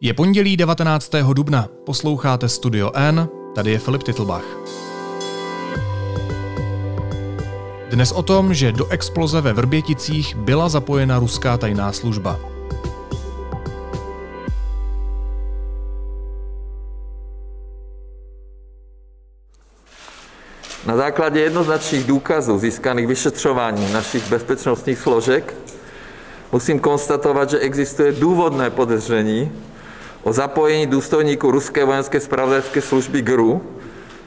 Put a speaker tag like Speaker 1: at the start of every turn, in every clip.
Speaker 1: Je pondělí 19. dubna, posloucháte Studio N, tady je Filip Titlbach. Dnes o tom, že do exploze ve Vrběticích byla zapojena ruská tajná služba.
Speaker 2: Na základě jednoznačných důkazů získaných vyšetřováním našich bezpečnostních složek musím konstatovat, že existuje důvodné podezření o zapojení důstojníků ruské vojenské spravodajské služby GRU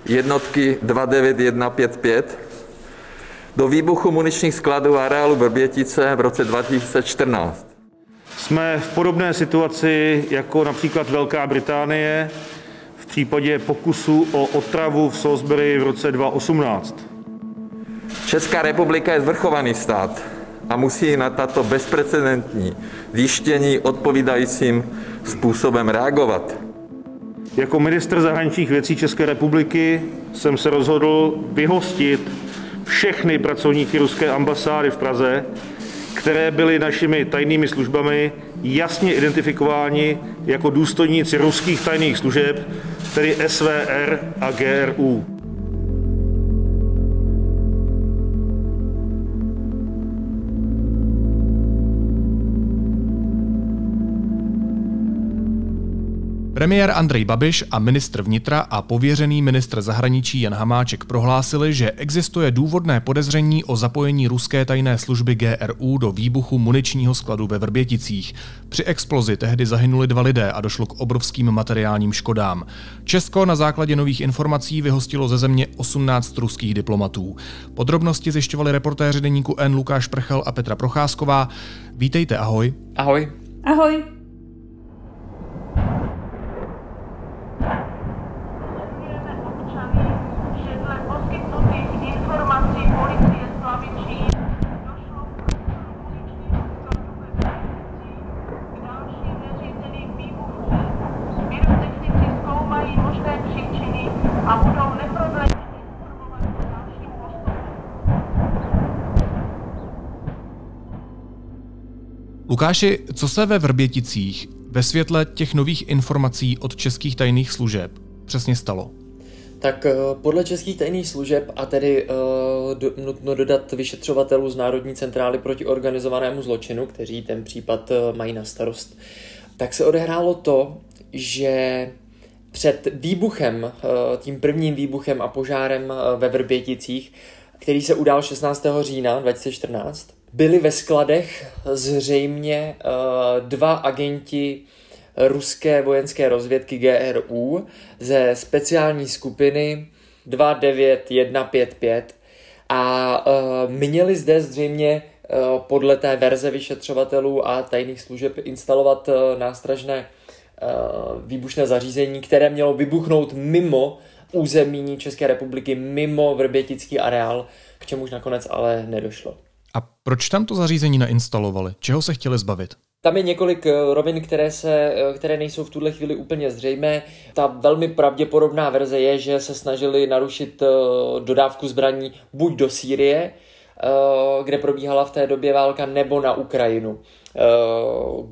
Speaker 2: jednotky 29155 do výbuchu muničních skladů a areálu Vrbětice v roce 2014.
Speaker 3: Jsme v podobné situaci jako například Velká Británie v případě pokusu o otravu v Salisbury v roce 2018.
Speaker 2: Česká republika je zvrchovaný stát a musí na tato bezprecedentní zjištění odpovídajícím způsobem reagovat.
Speaker 3: Jako ministr zahraničních věcí České republiky jsem se rozhodl vyhostit všechny pracovníky ruské ambasády v Praze, které byly našimi tajnými službami jasně identifikováni jako důstojníci ruských tajných služeb, tedy SVR a GRU.
Speaker 1: Premiér Andrej Babiš a ministr vnitra a pověřený ministr zahraničí Jan Hamáček prohlásili, že existuje důvodné podezření o zapojení ruské tajné služby GRU do výbuchu muničního skladu ve Vrběticích. Při explozi tehdy zahynuli dva lidé a došlo k obrovským materiálním škodám. Česko na základě nových informací vyhostilo ze země 18 ruských diplomatů. Podrobnosti zjišťovali reportéři deníku N Lukáš Prchel a Petra Procházková. Vítejte, ahoj.
Speaker 4: Ahoj.
Speaker 5: Ahoj.
Speaker 1: Lukáši, co se ve Vrběticích ve světle těch nových informací od českých tajných služeb přesně stalo?
Speaker 4: Tak eh, podle českých tajných služeb a tedy uh, nutno dodat vyšetřovatelů z Národní centrály proti organizovanému zločinu, kteří ten případ uh, mají na starost, tak se odehrálo to, že před výbuchem, uh, tím prvním výbuchem a požárem ve Vrběticích, který se udál 16. října 2014, byli ve skladech zřejmě uh, dva agenti ruské vojenské rozvědky GRU ze speciální skupiny 29155 a uh, měli zde zřejmě uh, podle té verze vyšetřovatelů a tajných služeb instalovat nástražné výbušné zařízení, které mělo vybuchnout mimo území České republiky, mimo Vrbětický areál, k čemuž nakonec ale nedošlo.
Speaker 1: A proč tam to zařízení nainstalovali? Čeho se chtěli zbavit?
Speaker 4: Tam je několik eh, rovin, které, se, eh, které nejsou v tuhle chvíli úplně zřejmé. Ta velmi pravděpodobná verze je, že se snažili narušit eh, dodávku zbraní buď do Sýrie, kde probíhala v té době válka, nebo na Ukrajinu,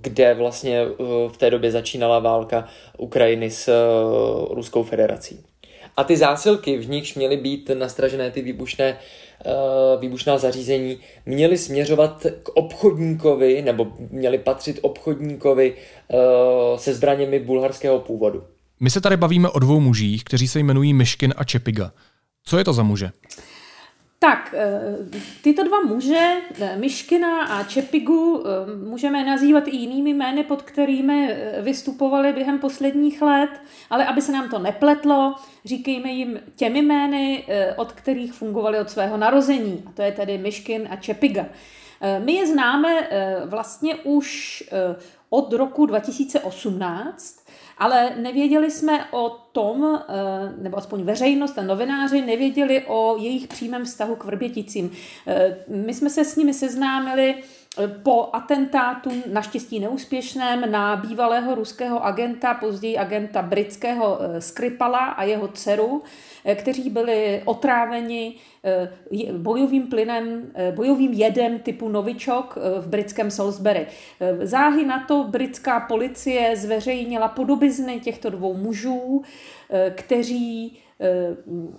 Speaker 4: kde vlastně v té době začínala válka Ukrajiny s Ruskou federací. A ty zásilky, v nichž měly být nastražené ty výbušné výbušná zařízení měly směřovat k obchodníkovi nebo měly patřit obchodníkovi eh, se zbraněmi bulharského původu.
Speaker 1: My se tady bavíme o dvou mužích, kteří se jmenují Myškin a Čepiga. Co je to za muže?
Speaker 5: Tak, eh, tyto dva muže, eh, Myškina a Čepigu, eh, můžeme nazývat i jinými jmény, pod kterými vystupovali během posledních let, ale aby se nám to nepletlo, říkejme jim těmi jmény, od kterých fungovali od svého narození, a to je tedy Myškin a Čepiga. My je známe vlastně už od roku 2018, ale nevěděli jsme o tom, eh, nebo aspoň veřejnost a novináři nevěděli o jejich přímém vztahu k Vrběticím. Eh, my jsme se s nimi seznámili po atentátu, naštěstí neúspěšném, na bývalého ruského agenta, později agenta britského Skripala a jeho dceru, kteří byli otráveni bojovým plynem, bojovým jedem typu Novičok v britském Salisbury. Záhy na to britská policie zveřejnila podobizny těchto dvou mužů, kteří Eh,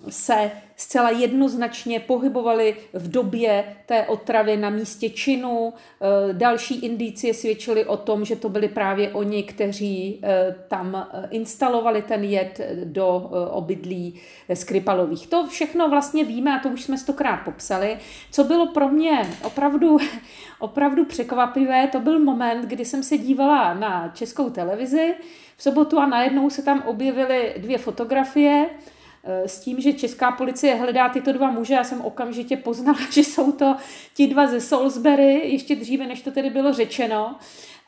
Speaker 5: se zcela jednoznačně pohybovali v době té otravy na místě činu. Eh, další indicie svědčily o tom, že to byli právě oni, kteří eh, tam instalovali ten jed do obydlí Skripalových. To všechno vlastně víme a to už jsme stokrát popsali. Co bylo pro mě opravdu, opravdu překvapivé, to byl moment, kdy jsem se dívala na českou televizi v sobotu a najednou se tam objevily dvě fotografie, Eh, s tím, že česká policie hledá tyto dva muže, já jsem okamžitě poznala, že jsou to ti dva ze Salisbury, ještě dříve, než to tedy bylo řečeno.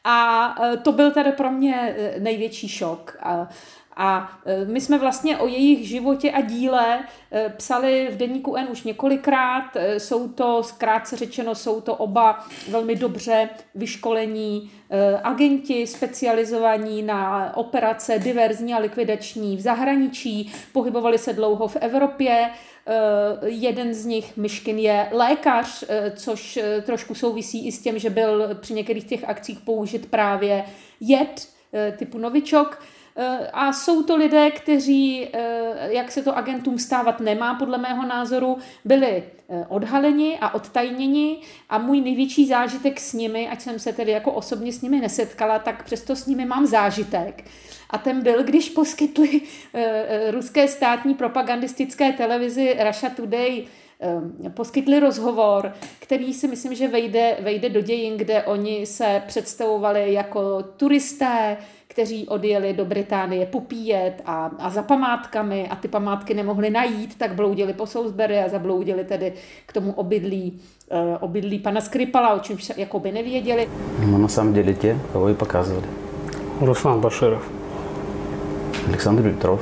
Speaker 5: A eh, to byl tedy pro mě eh, největší šok. A e, my jsme vlastně o jejich životě a díle e, psali v deníku N už několikrát. E, jsou to, zkrátce řečeno, jsou to oba velmi dobře vyškolení agenti, specializovaní na operace diverzní a likvidační v zahraničí, pohybovali se dlouho v Evropě. Jeden z nich, Myškin, je lékař, což trošku souvisí i s tím, že byl při některých těch akcích použit právě jed typu novičok. Eh, a jsou to lidé, kteří, eh, jak se to agentům stávat nemá, podle mého názoru, byli eh, odhaleni a odtajněni a můj největší zážitek s nimi, ať jsem se tedy jako osobně s nimi nesetkala, tak přesto s nimi mám zážitek. A ten byl, když poskytli ruské státní propagandistické televizi Russia Today poskytli rozhovor, který si myslím, že vejde, vejde do dějin, kde oni se představovali jako turisté, kteří odjeli do Británie popíjet a, a za památkami a ty památky nemohli najít, tak bloudili po Salisbury a zabloudili tedy k tomu obydlí, uh, obydlí pana Skripala, o čemž jakoby nevěděli.
Speaker 6: No na samém děli tě, koho ji pokazali.
Speaker 7: Руслан Баширов.
Speaker 6: Александр Петров.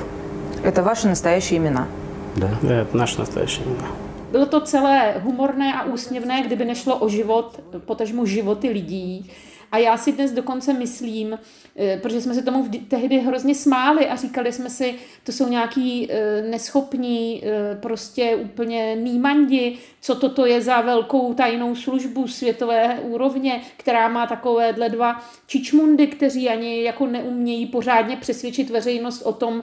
Speaker 8: Это ваши настоящие имена?
Speaker 6: Да.
Speaker 7: Да, это наши настоящие имена.
Speaker 5: Bylo to celé humorné a úsměvné, kdyby nešlo o život, potažmu životy lidí. a já si dnes dokonce myslím, eh, protože jsme se tomu tehdy hrozně smáli a říkali jsme si, to jsou nějaký eh, neschopní, eh, prostě úplně nýmandi, co toto je za velkou tajnou službu světové úrovně, která má takovéhle dva čičmundy, kteří ani jako neumějí pořádně přesvědčit veřejnost o tom,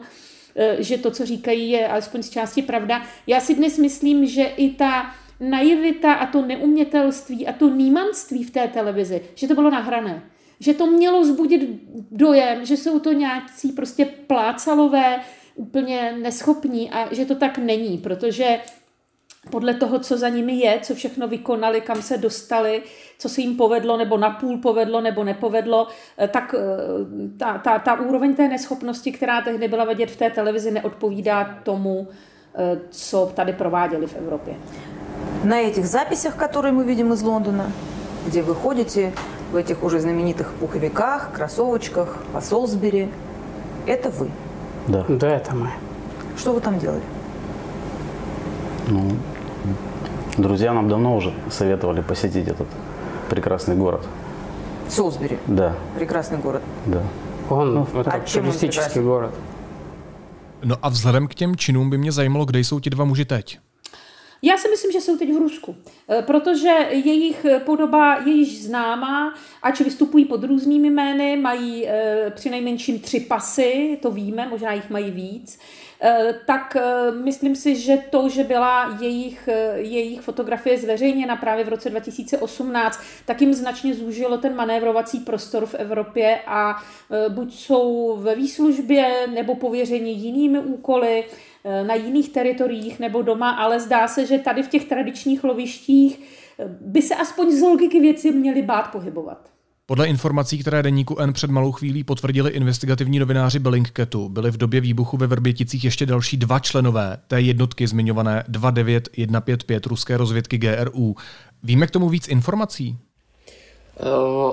Speaker 5: že to, co říkají, je alespoň z části pravda. Já si dnes myslím, že i ta naivita a to neumětelství a to nímanství v té televizi, že to bylo nahrané. Že to mělo zbudit dojem, že jsou to nějací prostě plácalové, úplně neschopní a že to tak není, protože podle toho, co za nimi je, co všechno vykonali, kam se dostali, co se jim povedlo, nebo napůl povedlo, nebo nepovedlo, eh, tak eh, ta, ta, ta úroveň té neschopnosti, která tehdy byla vidět v té televizi, neodpovídá tomu, eh, co tady prováděli v Evropě.
Speaker 8: На этих записях, которые мы видим из Лондона, где вы ходите в этих уже знаменитых пуховиках, кроссовочках, по Солсбери, это вы.
Speaker 6: Да.
Speaker 7: Да, это мы.
Speaker 8: Что вы там делали?
Speaker 6: Ну, друзья нам давно уже советовали посетить этот прекрасный город.
Speaker 8: Солсбери.
Speaker 6: Да,
Speaker 8: Прекрасный город.
Speaker 6: да.
Speaker 7: Он
Speaker 6: Ну,
Speaker 7: это
Speaker 8: а чем он
Speaker 7: туристический
Speaker 8: прекрасен?
Speaker 7: город.
Speaker 1: No a vzhledem k těm činům by mě zajímalo, kde jsou ti dva muži teď.
Speaker 5: Já si myslím, že jsou teď v Rusku, eh, protože jejich podoba je již známá, ač vystupují pod různými jmény, mají eh, při nejmenším tři pasy, to víme, možná jich mají víc, eh, tak myslím si, že to, že byla jejich, jejich fotografie zveřejněna právě v roce 2018, tak jim značně zúžilo ten manévrovací prostor v Evropě a buď jsou ve výslužbě nebo pověřeni jinými úkoly, na jiných teritoriích nebo doma, ale zdá se, že tady v těch tradičních lovištích by se aspoň z logiky věci měli bát pohybovat.
Speaker 1: Podle informací, které deníku N před malou chvílí potvrdili investigativní novináři Bellingcatu, byli v době výbuchu ve Vrběticích ještě další dva členové té jednotky zmiňované 29155 ruské rozvědky GRU. Víme k tomu víc informací?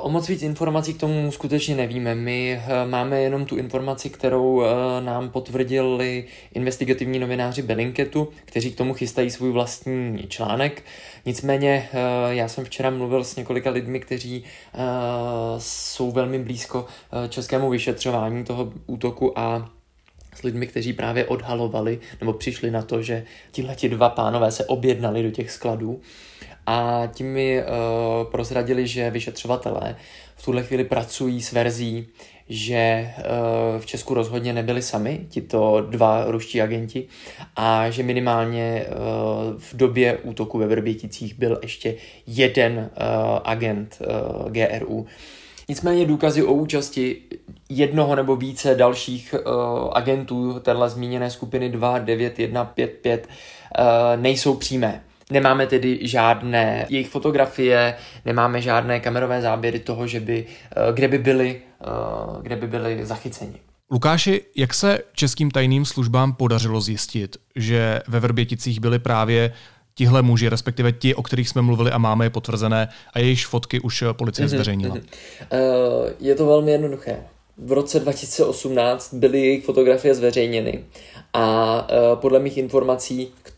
Speaker 4: O moc víc informací k tomu skutečně nevíme. My máme jenom tu informaci, kterou nám potvrdili investigativní novináři Bellingketu, kteří k tomu chystají svůj vlastní článek. Nicméně já jsem včera mluvil s několika lidmi, kteří jsou velmi blízko českému vyšetřování toho útoku a s lidmi, kteří právě odhalovali nebo přišli na to, že tihleti dva pánové se objednali do těch skladů a tím mi uh, prozradili, že vyšetřovatelé v tuhle chvíli pracují s verzí, že uh, v Česku rozhodně nebyli sami, tito dva ruští agenti, a že minimálně uh, v době útoku ve Vrběticích byl ještě jeden uh, agent uh, GRU. Nicméně důkazy o účasti jednoho nebo více dalších uh, agentů téhle zmíněné skupiny 2, 9, 1, 5, 5 uh, nejsou přímé. Nemáme tedy žádné jejich fotografie, nemáme žádné kamerové záběry toho, že by, uh, kde by byli, uh, kde by byli zachyceni.
Speaker 1: Lukáši, jak se českým tajným službám podařilo zjistit, že ve Vrběticích byli právě tihle muži, respektive ti, o kterých jsme mluvili a máme je potvrzené a jejichž fotky už policie mm-hmm, zveřejnila?
Speaker 4: Uh, je to velmi jednoduché v roce 2018 byly jejich fotografie zveřejněny a podle mých informací uh,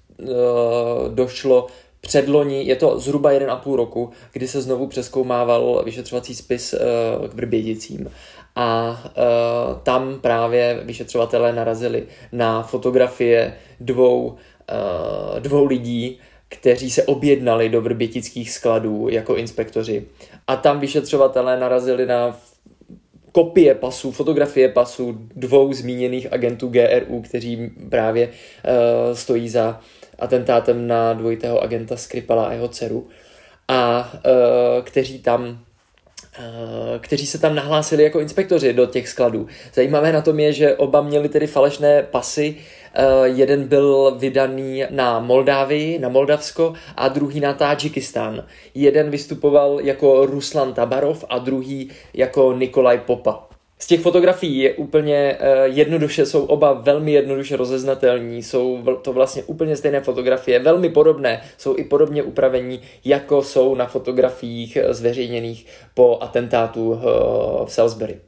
Speaker 4: došlo předloni, je to zhruba 1,5 roku, kdy se znovu přeskoumával vyšetřovací spis uh, k Vrbědicím. A uh, tam právě vyšetřovatelé narazili na fotografie dvou, dvou lidí, kteří se objednali do vrbětických skladů jako inspektoři. A tam vyšetřovatelé narazili na kopie pasů, fotografie pasů dvou zmíněných agentů GRU, kteří právě uh, stojí za atentátem na dvojitého agenta Skripala a jeho dceru a uh, kteří tam Uh, kteří se tam nahlásili jako inspektoři do těch skladů. Zajímavé na tom je, že oba měli tedy falešné pasy, Uh, jeden byl vydaný na Moldávii, na Moldavsko a druhý na Tadžikistán. Jeden vystupoval jako Ruslan Tabarov a druhý jako Nikolaj Popa. Z těch fotografií je úplně uh, jednoduše, jsou oba velmi jednoduše rozeznatelní, jsou to vlastně úplně stejné fotografie, velmi podobné, jsou i podobně upravení, jako jsou na fotografiích zveřejněných po atentátu uh, v Salisbury.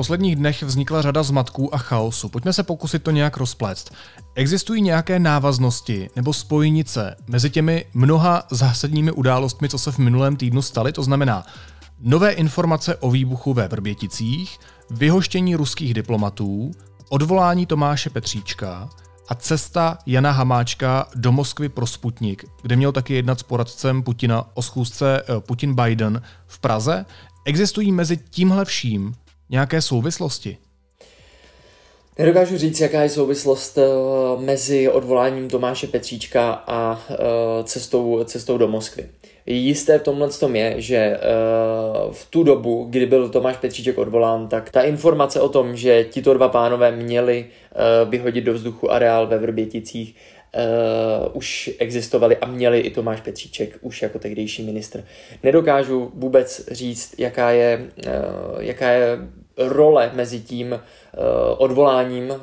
Speaker 1: Posledních dnech vznikla řada zmatků a chaosu. Pojďme se pokusit to nějak rozpléct. Existují nějaké návaznosti nebo spojnice mezi těmi mnoha zásadními událostmi, co se v minulém týdnu staly? To znamená nové informace o výbuchu ve Vrběticích, vyhoštění ruských diplomatů, odvolání Tomáše Petříčka a cesta Jana Hamáčka do Moskvy pro Sputnik, kde měl taky jednat s poradcem Putina o schůzce eh, Putin-Biden v Praze. Existují mezi tímhle vším nějaké souvislosti?
Speaker 4: Nedokážu říct, jaká je souvislost eh, mezi odvoláním Tomáše Petříčka a eh, cestou, cestou do Moskvy. Jisté v tomhle tom je, že eh, v tu dobu, kdy byl Tomáš Petříček odvolán, tak ta informace o tom, že tito dva pánové měli vyhodit do vzduchu areál ve Vrběticích, uh, už existovali a měli i Tomáš Petříček už jako tehdejší ministr. Nedokážu vůbec říct, jaká je, uh, jaká je role mezi tím uh, odvoláním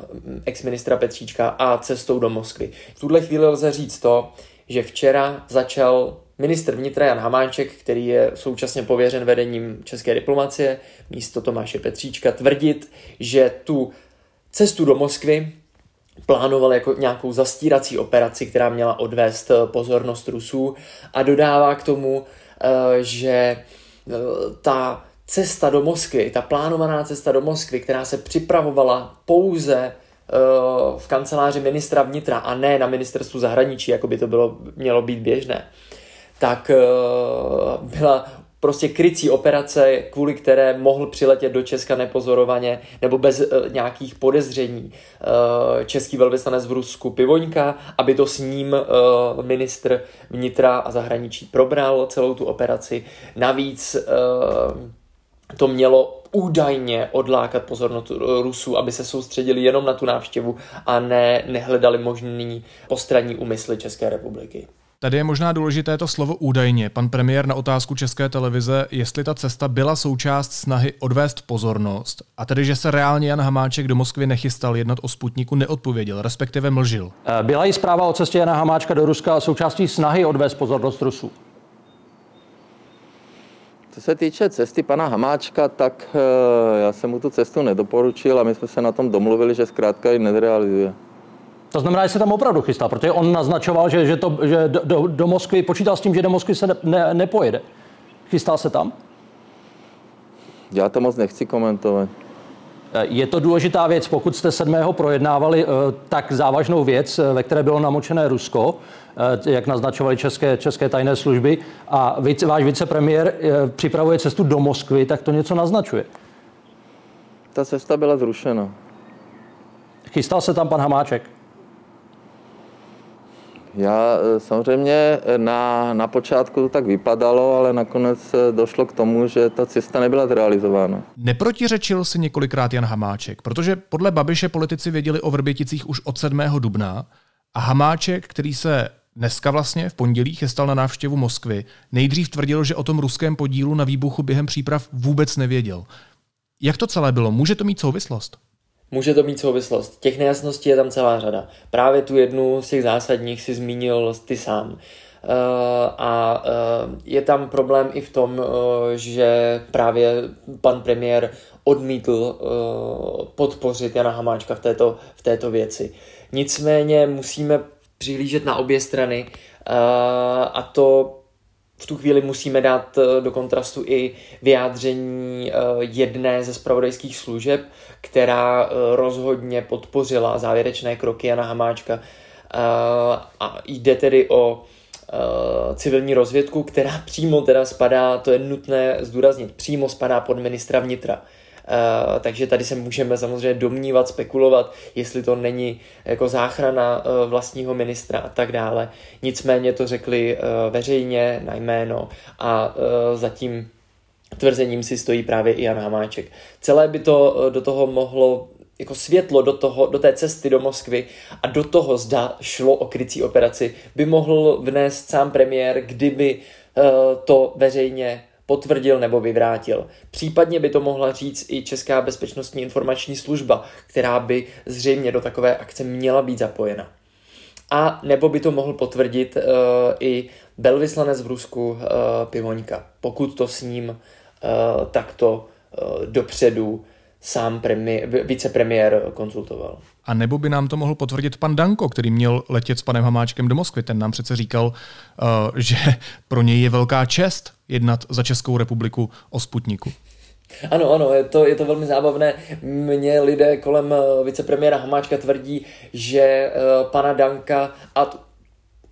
Speaker 4: exministra Petříčka a cestou do Moskvy. V tuhle chvíli lze říct to, že včera začal ministr vnitra Jan Hamáček, který je současně pověřen vedením české diplomacie, místo Tomáše Petříčka, tvrdit, že tu cestu do Moskvy plánoval jako nějakou zastírací operaci, která měla odvést eh, pozornost Rusů a dodává k tomu, eh, že eh, ta cesta do Moskvy, ta plánovaná cesta do Moskvy, která se připravovala pouze v kanceláři ministra vnitra a ne na ministerstvu zahraničí, jako by to bylo, mělo být běžné, tak byla prostě krycí operace, kvůli které mohl přiletět do Česka nepozorovaně nebo bez uh, nějakých podezření český velvyslanec v Rusku Pivoňka, aby to s ním ministr vnitra a zahraničí probral celou tu operaci. Navíc to mělo údajně odlákat pozornost Rusů, aby se soustředili jenom na tu návštěvu a ne, nehledali možný postranní úmysly České republiky.
Speaker 1: Tady je možná důležité to slovo údajně. Pan premiér na otázku České televize, jestli ta cesta byla součást snahy odvést pozornost, a tedy, že se reálně Jan Hamáček do Moskvy nechystal jednat o Sputniku, neodpověděl, respektive mlžil.
Speaker 9: Eh, byla i zpráva o cestě Jana Hamáčka do Ruska součástí snahy odvést pozornost Rusů?
Speaker 2: Co se týče cesty pana Hamáčka, tak eh, já jsem mu tu cestu nedoporučil a my jsme se na tom domluvili, že zkrátka ji nerealizuje.
Speaker 9: To znamená, že se tam opravdu chystá, protože on naznačoval, že, že, to, že do, do, do Moskvy, počítal s tím, že do Moskvy se ne, ne, nepojede. Chystá se tam?
Speaker 2: Já to moc nechci komentovat.
Speaker 9: Je to důležitá věc, pokud jste sedmého projednávali eh, tak závažnou věc, eh, ve které bylo namočené Rusko, jak naznačovali české, české tajné služby, a vy, váš vicepremiér připravuje cestu do Moskvy, tak to něco naznačuje.
Speaker 2: Ta cesta byla zrušena.
Speaker 9: Chystal se tam pan Hamáček?
Speaker 2: Já e, samozřejmě na, na počátku to tak vypadalo, ale nakonec došlo k tomu, že ta cesta nebyla zrealizována.
Speaker 1: Neprotiřečil si několikrát Jan Hamáček, protože podle Babiše politici věděli o Vrběticích už od 7. dubna a Hamáček, který se dneska vlastně v pondělí chystal na návštěvu Moskvy, nejdřív tvrdil, že o tom ruském podílu na výbuchu během příprav vůbec nevěděl. Jak to celé bylo? Může to mít souvislost?
Speaker 4: Může to mít souvislost. Těch nejasností je tam celá řada. Právě tu jednu z těch zásadních si zmínil ty sám. Uh, a uh, je tam problém i v tom, uh, že právě pan premiér odmítl podpořit Jana Hamáčka v této, v této věci. Nicméně musíme přihlížet na obě strany a to v tu chvíli musíme dát eh, do kontrastu i vyjádření eh, jedné ze spravodajských služeb, která eh, rozhodně podpořila závěrečné kroky Jana Hamáčka. A jde tedy o civilní rozvědku, která přímo teda spadá, to je nutné zdůraznit, přímo spadá pod ministra vnitra. Uh, takže tady se můžeme samozřejmě domnívat, spekulovat, jestli to není jako záchrana uh, vlastního ministra a tak dále. Nicméně to řekli uh, veřejně na jméno a zatím tvrzením si stojí právě i Jan Hamáček. Celé by to do toho mohlo jako světlo do, toho, do té cesty do Moskvy a do toho, zda šlo o krycí operaci, by mohl vnést sám premiér, kdyby to veřejně potvrdil nebo vyvrátil. Případně by to mohla říct i Česká bezpečnostní informační služba, která by zřejmě do takové akce měla být zapojena. A nebo by to mohl potvrdit uh, i velvyslanec v Rusku uh, Pivoňka, pokud to s ním uh, takto uh, dopředu sám premi- vicepremiér konzultoval.
Speaker 1: A nebo by nám to mohl potvrdit pan Danko, který měl letět s panem Hamáčkem do Moskvy. Ten nám přece říkal, uh, že pro něj je velká čest jednat za Českou republiku o Sputniku.
Speaker 4: Ano, ano, je to, je to velmi zábavné. Mně lidé kolem eh, vicepremiéra Hamáčka tvrdí, že uh, pana Danka, a t-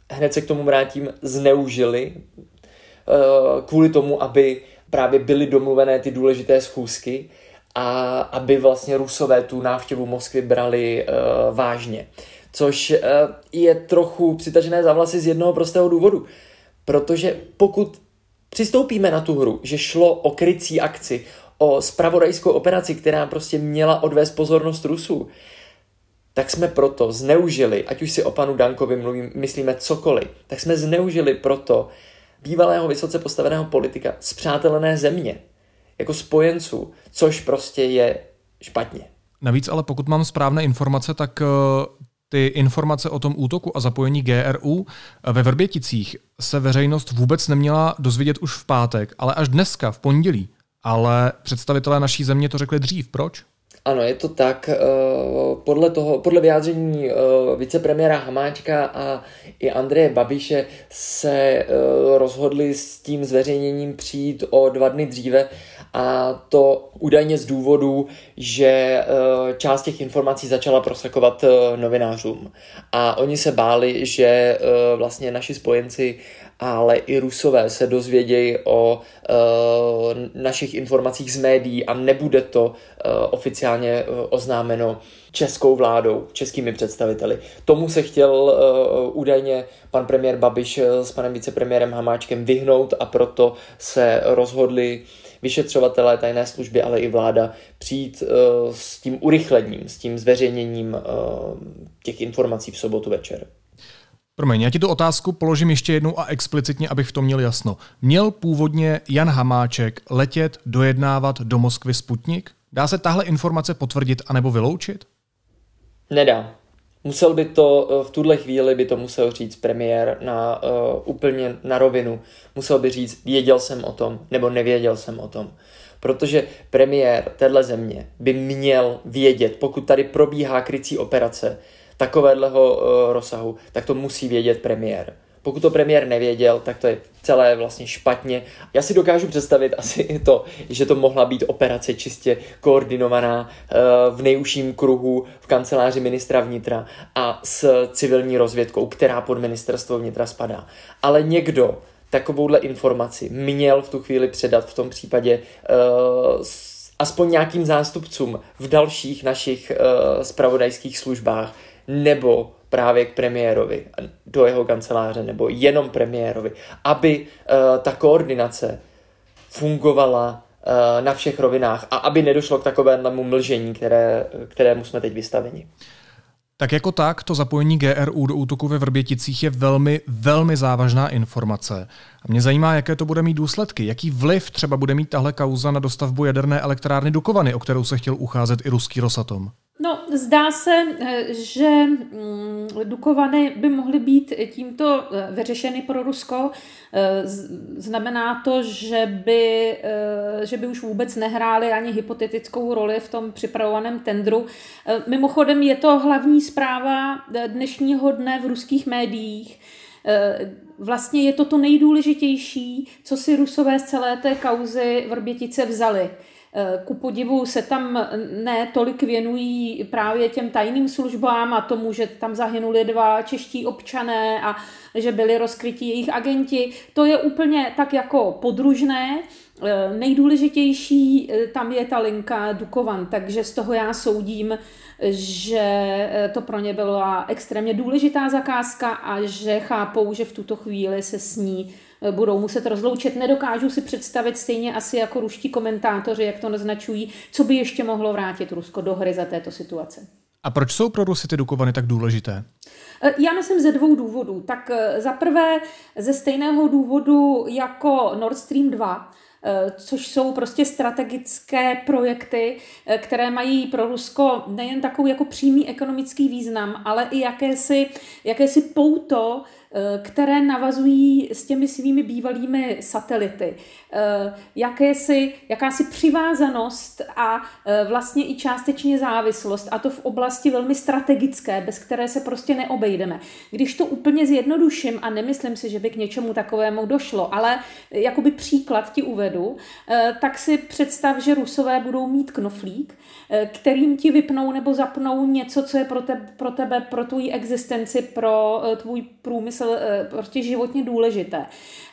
Speaker 4: hned se k tomu vrátím, zneužili uh, kvůli tomu, aby právě byly domluvené ty důležité schůzky a aby vlastně Rusové tu návštěvu Moskvy brali uh, vážně. Což uh, je trochu přitažené za vlasy z jednoho prostého důvodu. Protože pokud přistoupíme na tu hru, že šlo o krycí akci, o spravodajskou operaci, která prostě měla odvést pozornost Rusů, tak jsme proto zneužili, ať už si o panu Dankovi mluvím, myslíme cokoliv, tak jsme zneužili proto bývalého vysoce postaveného politika z přátelené země, jako spojenců, což prostě je špatně.
Speaker 1: Navíc ale pokud mám správné informace, tak eh, ty informace o tom útoku a zapojení GRU eh, ve Vrběticích se veřejnost vůbec neměla dozvědět už v pátek, ale až dneska, v pondělí. Ale představitelé naší země to řekli dřív. Proč?
Speaker 4: Ano, je to tak. Eh, podle, toho, podle vyjádření vicepremiéra Hamáčka a i Andreje Babiše se rozhodli s tím zveřejněním přijít o dva dny dříve, a to údajně z důvodu, že eh, část těch informací začala prosakovat eh, novinářům. A oni se báli, že eh, vlastně naši spojenci ale i Rusové se dozvědějí o našich informacích z médií a nebude to oficiálně oznámeno českou vládou, českými představiteli. Tomu se chtěl údajně pan premiér Babiš s panem vicepremiérem Hamáčkem vyhnout a proto se rozhodli vyšetřovatelé tajné služby, ale i vláda přijít uh, s tím urychlením, s tím zveřejněním uh, těch informací v sobotu večer.
Speaker 1: Promiň, já ti tu otázku položím ještě jednou a explicitně, abych v tom měl jasno. Měl původně Jan Hamáček letět, dojednávat do Moskvy Sputnik? Dá se tahle informace potvrdit anebo vyloučit?
Speaker 4: Nedá. Musel by to, eh, v tuhle chvíli by to musel říct premiér na uh, úplně na rovinu. Musel by říct, věděl jsem o tom, nebo nevěděl jsem o tom. Protože premiér téhle země by měl vědět, pokud tady probíhá krycí operace takového uh, rozsahu, tak to musí vědět premiér. Pokud to premiér nevěděl, tak to je celé vlastně špatně. Já si dokážu představit asi to, že to mohla být operace čistě koordinovaná eh, v nejužším kruhu v kanceláři ministra vnitra a s civilní rozvědkou, která pod ministerstvo vnitra spadá. Ale někdo takovouhle informaci měl v tu chvíli předat v tom případě uh, aspoň nějakým zástupcům v dalších našich spravodajských službách nebo právě k premiérovi, do jeho kanceláře, nebo jenom premiérovi, aby uh, ta koordinace fungovala uh, na všech rovinách a aby nedošlo k takovému mlžení, které, kterému jsme teď vystaveni.
Speaker 1: Tak jako tak, to zapojení GRU do útoku ve Vrběticích je velmi, velmi závažná informace. A mě zajímá, jaké to bude mít důsledky. Jaký vliv třeba bude mít tahle kauza na dostavbu jaderné elektrárny Dukovany, o kterou se chtěl ucházet i ruský Rosatom?
Speaker 5: No, zdá se, eh, že mm, Dukovany by mohly být tímto eh, vyřešeny pro Rusko. Eh, znamená to, že by, že by už vůbec nehrály ani hypotetickou roli v tom připravovaném tendru. Mimochodem je to hlavní zpráva dnešního dne v ruských médiích. Vlastně je to to nejdůležitější, co si Rusové z celé té kauzy Vrbětice vzali. Eh, ku podivu se tam ne tolik věnují právě těm tajným službám a tomu, že tam zahynuli dva čeští občané a že byli rozkrytí jejich agenti. To je úplně tak jako podružné. Eh, nejdůležitější eh, tam je ta linka Dukovan, takže z toho já soudím, že to pro ně byla extrémně důležitá zakázka a že chápou, že v tuto chvíli se s ní budou muset rozloučit. Nedokážu si představit stejně asi jako ruští komentátoři, jak to naznačují, co by ještě mohlo vrátit Rusko do hry za této situace.
Speaker 1: A proč jsou pro Rusy ty Dukovany tak důležité?
Speaker 5: Eh, já myslím ze dvou důvodů. Tak eh, za prvé ze stejného důvodu jako Nord Stream 2, což jsou prostě strategické projekty, které mají pro Rusko nejen takový jako přímý ekonomický význam, ale i jakési, jakési pouto Eh, které navazují s těmi svými bývalými satelity. Eh, jakési, jakási přivázanost a eh, vlastně i částečně závislost, a to v oblasti velmi strategické, bez které se prostě neobejdeme. Když to úplně zjednoduším, a nemyslím si, že by k něčemu takovému došlo, ale jakoby příklad ti uvedu, tak si představ, že Rusové budou mít knoflík, kterým ti vypnou nebo zapnou něco, co je pro tebe, pro, tebe, pro tvoji existenci, pro tvůj průmysl smysl eh, prostě životně důležité.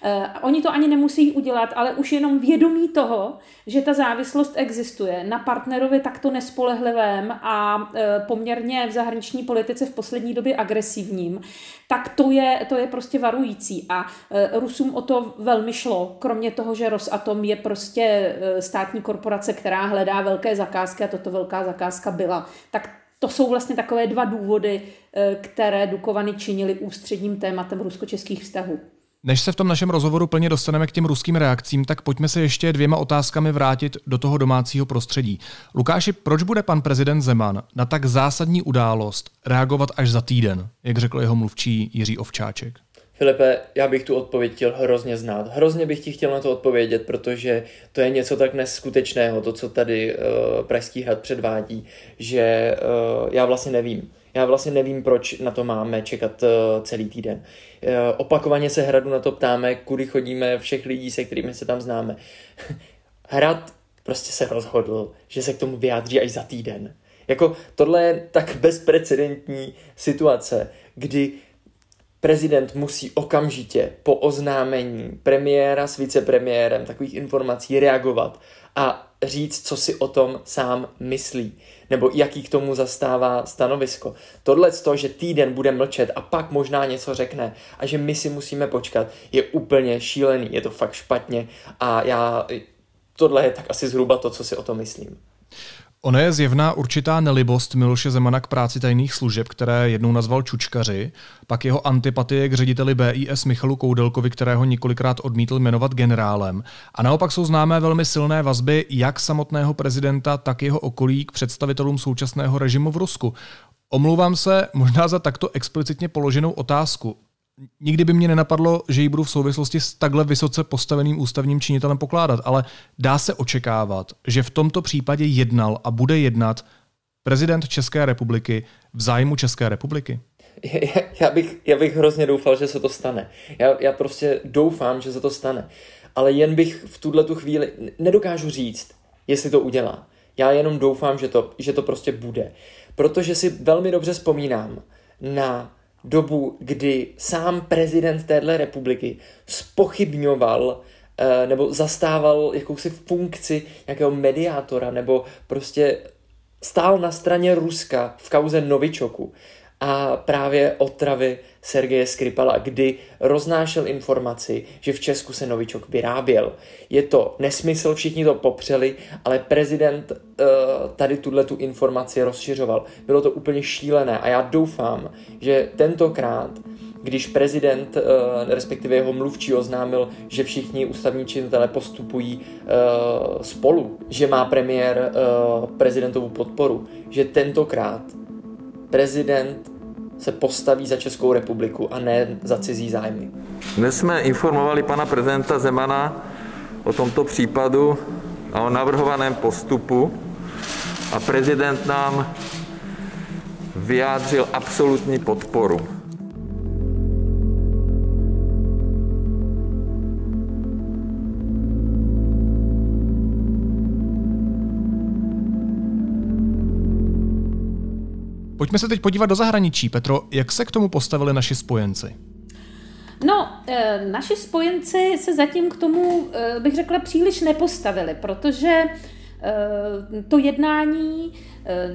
Speaker 5: Eh, oni to ani nemusí udělat, ale už jenom vědomí toho, že ta závislost existuje na partnerovi takto nespolehlivém a eh, poměrně v zahraniční politice v poslední době agresivním, tak to je, to je prostě varující. A Rusům o to velmi šlo, kromě toho, že Rosatom je prostě státní korporace, která hledá velké zakázky a toto velká zakázka byla. Tak to jsou vlastně takové dva důvody, eh, které Dukovany činili ústředním tématem rusko-českých vztahů.
Speaker 1: Než se v tom našem rozhovoru plně dostaneme k těm ruským reakcím, tak pojďme se ještě dvěma otázkami vrátit do toho domácího prostředí. Lukáši, proč bude pan prezident Zeman na tak zásadní událost reagovat až za týden, jak řekl jeho mluvčí Jiří Ovčáček?
Speaker 4: Filipe, já bych tu odpověď chtěl hrozně znát. Hrozně bych ti chtěl na to odpovědět, protože to je něco tak neskutečného, to, co tady uh, Pražský hrad předvádí, že uh, já vlastně nevím. Já vlastně nevím, proč na to máme čekat uh, celý týden. Uh, opakovaně se hradu na to ptáme, kudy chodíme, všech lidí, se kterými se tam známe. Hrad prostě se rozhodl, že se k tomu vyjádří až za týden. Jako tohle je tak bezprecedentní situace, kdy prezident musí okamžitě po oznámení premiéra s vicepremiérem takových informací reagovat a říct, co si o tom sám myslí, nebo jaký k tomu zastává stanovisko. Tohle z toho, že týden bude mlčet a pak možná něco řekne a že my si musíme počkat, je úplně šílený, je to fakt špatně a já, tohle je tak asi zhruba to, co si o tom myslím.
Speaker 1: Ono je zjevná určitá nelibost Miloše Zemana k práci tajných služeb, které jednou nazval čučkaři, pak jeho antipatie k řediteli BIS Michalu Koudelkovi, kterého několikrát odmítl jmenovat generálem. A naopak jsou známé velmi silné vazby jak samotného prezidenta, tak jeho okolí k představitelům současného režimu v Rusku. Omlouvám se možná za takto explicitně položenou otázku. Nikdy by mě nenapadlo, že ji budu v souvislosti s takhle vysoce postaveným ústavním činitelem pokládat, ale dá se očekávat, že v tomto případě jednal a bude jednat prezident České republiky v zájmu České republiky?
Speaker 4: Já bych, já bych hrozně doufal, že se to stane. Já, já prostě doufám, že se to stane. Ale jen bych v tuhle tu chvíli nedokážu říct, jestli to udělá. Já jenom doufám, že to, že to prostě bude. Protože si velmi dobře vzpomínám na dobu, kdy sám prezident téhle republiky spochybňoval eh, nebo zastával jakousi funkci nějakého mediátora nebo prostě stál na straně Ruska v kauze Novičoku a právě otravy Sergeje Skripala, kdy roznášel informaci, že v Česku se novičok vyráběl. Je to nesmysl, všichni to popřeli, ale prezident uh, tady tuhle tu informaci rozšiřoval. Bylo to úplně šílené a já doufám, že tentokrát když prezident, uh, respektive jeho mluvčí oznámil, že všichni ústavní činitelé postupují uh, spolu, že má premiér prezidentovu podporu, že tentokrát prezident se postaví za Českou republiku a ne za cizí zájmy.
Speaker 2: Dnes jsme informovali pana prezidenta Zemana o tomto případu a o navrhovaném postupu a prezident nám vyjádřil absolutní podporu.
Speaker 1: Pojďme se teď podívat do zahraničí. Petro, jak se k tomu postavili naši spojenci?
Speaker 5: No, e, naši spojenci se zatím k tomu, e, bych řekla, příliš nepostavili, protože e, to jednání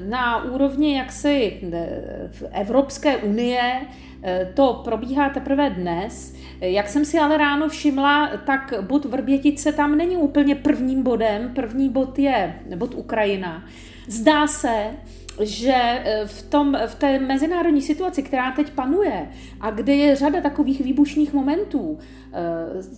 Speaker 5: na úrovni jaksi Evropské unie to probíhá teprve dnes. Jak jsem si ale ráno všimla, tak bod Vrbětice tam není úplně prvním bodem. První bod je bod Ukrajina. Zdá se, že eh, v, tom, v té mezinárodní situaci, která teď panuje a kde je řada takových výbušných momentů, eh,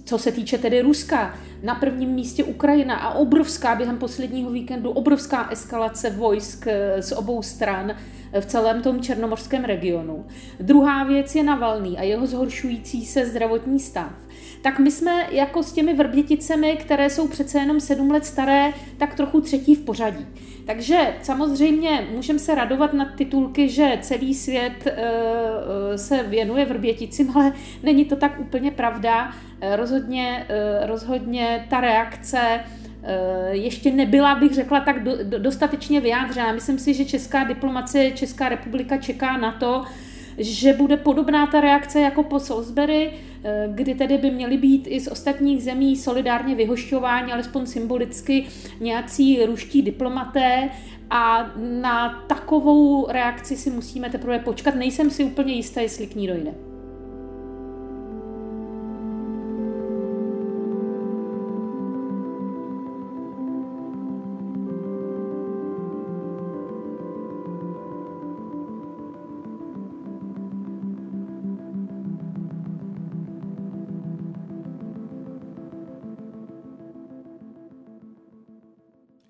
Speaker 5: co se týče tedy Ruska, na prvním místě Ukrajina a obrovská během posledního víkendu, obrovská eskalace vojsk eh, z obou stran v celém tom černomorském regionu. Druhá věc je Navalný a jeho zhoršující se zdravotní stav tak my jsme jako s těmi vrběticemi, které jsou přece jenom sedm let staré, tak trochu třetí v pořadí. Takže samozřejmě můžeme se radovat nad titulky, že celý svět e, se věnuje vrběticím, ale není to tak úplně pravda. E, rozhodně, rozhodně ta reakce ještě nebyla, bych řekla, tak do, do, dostatečně vyjádřená. Myslím si, že česká diplomacie, Česká republika čeká na to, že bude podobná ta reakce jako po Salisbury, eh, kdy tedy by měly být i z ostatních zemí solidárně vyhošťováni, alespoň symbolicky, nějací ruští diplomaté a na takovou reakci si musíme teprve počkat. Nejsem si úplně jistá, jestli k ní dojde.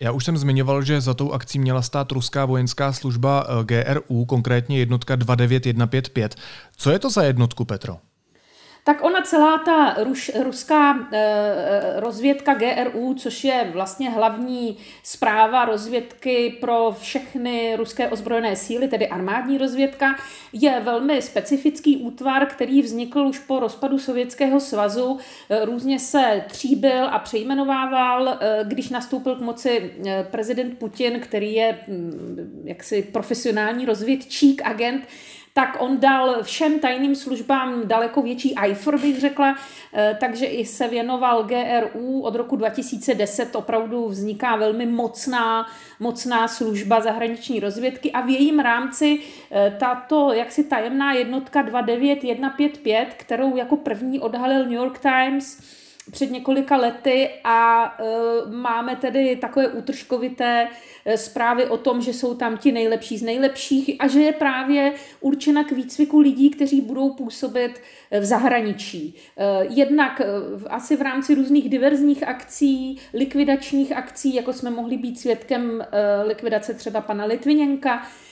Speaker 1: Já už jsem zmiňoval, že za tou akcí měla stát ruská vojenská služba eh, GRU, konkrétně jednotka 29155. Co je to za jednotku, Petro?
Speaker 5: Tak ona celá ta ruš, ruská e, rozvědka GRU, což je vlastně hlavní zpráva rozvědky pro všechny ruské ozbrojené síly, tedy armádní rozvědka, je velmi specifický útvar, který vznikl už po rozpadu Sovětského svazu. E, různě se tříbil a přejmenovával, e, když nastoupil k moci prezident Putin, který je mm, jaksi profesionální rozvědčík, agent, tak on dal všem tajným službám daleko větší eifer, bych řekla, eh, takže i se věnoval GRU. Od roku 2010 opravdu vzniká velmi mocná, mocná služba zahraniční rozvědky a v jejím rámci eh, tato jaksi tajemná jednotka 29155, kterou jako první odhalil New York Times, před několika lety a e, máme tedy takové útržkovité e, zprávy o tom, že jsou tam ti nejlepší z nejlepších a že je právě určena k výcviku lidí, kteří budou působit v zahraničí. E, jednak asi v rámci různých diverzních akcí, likvidačních akcí, jako jsme mohli být svědkem likvidace třeba pana Litviněnka, Eh,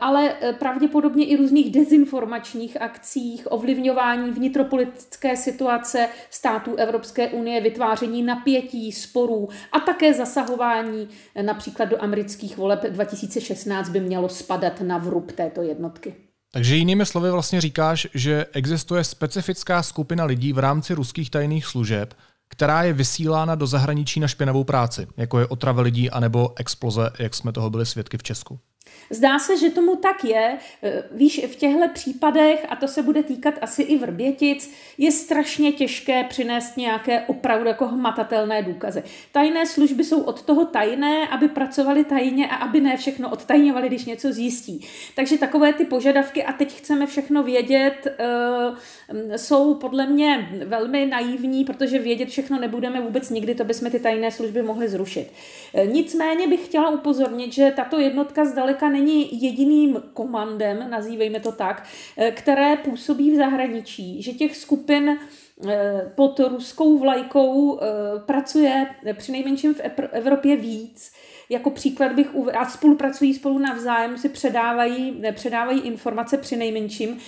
Speaker 5: ale eh, pravděpodobně i různých dezinformačních akcích, ovlivňování vnitropolitické situace států Evropské unie, vytváření napětí, sporů a také zasahování eh, například do amerických voleb 2016 by mělo spadat na vrub této jednotky.
Speaker 1: Takže jinými slovy vlastně říkáš, že existuje specifická skupina lidí v rámci ruských tajných služeb, která je vysílána do zahraničí na špinavou práci, jako je otrava lidí anebo exploze, jak jsme toho byli svědky v Česku.
Speaker 5: Zdá se, že tomu tak je. E, víš, v těchto případech, a to se bude týkat asi i Vrbětic, je strašně těžké přinést nějaké opravdu jako hmatatelné důkazy. Tajné služby jsou od toho tajné, aby pracovali tajně a aby ne všechno odtajňovali, když něco zjistí. Takže takové ty požadavky, a teď chceme všechno vědět, e, jsou podle mě velmi naivní, protože vědět všechno nebudeme vůbec nikdy, to bychom ty tajné služby mohli zrušit. E, nicméně bych chtěla upozornit, že tato jednotka zdaleka není jediným komandem, nazývejme to tak, eh, které působí v zahraničí, že těch skupin eh, pod ruskou vlajkou eh, pracuje při nejmenším v Evropě víc. Jako příklad bych uvedl, a spolupracují spolu navzájem, si předávají, předávají informace při nejmenším.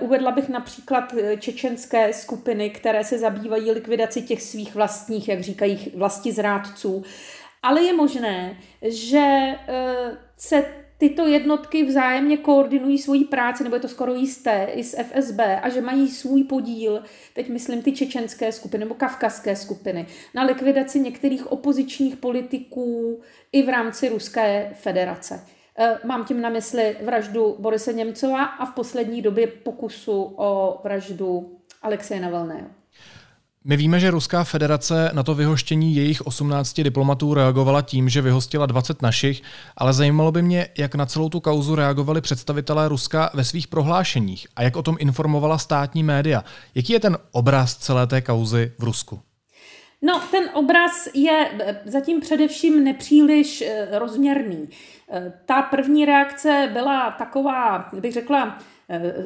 Speaker 5: Uvedla bych například čečenské skupiny, které se zabývají likvidaci těch svých vlastních, jak říkají, vlasti zrádců. Ale je možné, že se tyto jednotky vzájemně koordinují svoji práci, nebo je to skoro jisté, i z FSB, a že mají svůj podíl, teď myslím ty čečenské skupiny nebo kavkazské skupiny, na likvidaci některých opozičních politiků i v rámci Ruské federace. E, mám tím na mysli vraždu Borise Němcova a v poslední době pokusu o vraždu Alexeje Navalného.
Speaker 1: My víme, že Ruská federace na to vyhoštění jejich 18 diplomatů reagovala tím, že vyhostila 20 našich, ale zajímalo by mě, jak na celou tu kauzu reagovali představitelé Ruska ve svých prohlášeních a jak o tom informovala státní média. Jaký je ten obraz celé té kauzy v Rusku?
Speaker 5: No, ten obraz je eh, zatím především nepříliš eh, rozměrný. Eh, ta první reakce byla taková, bych řekla,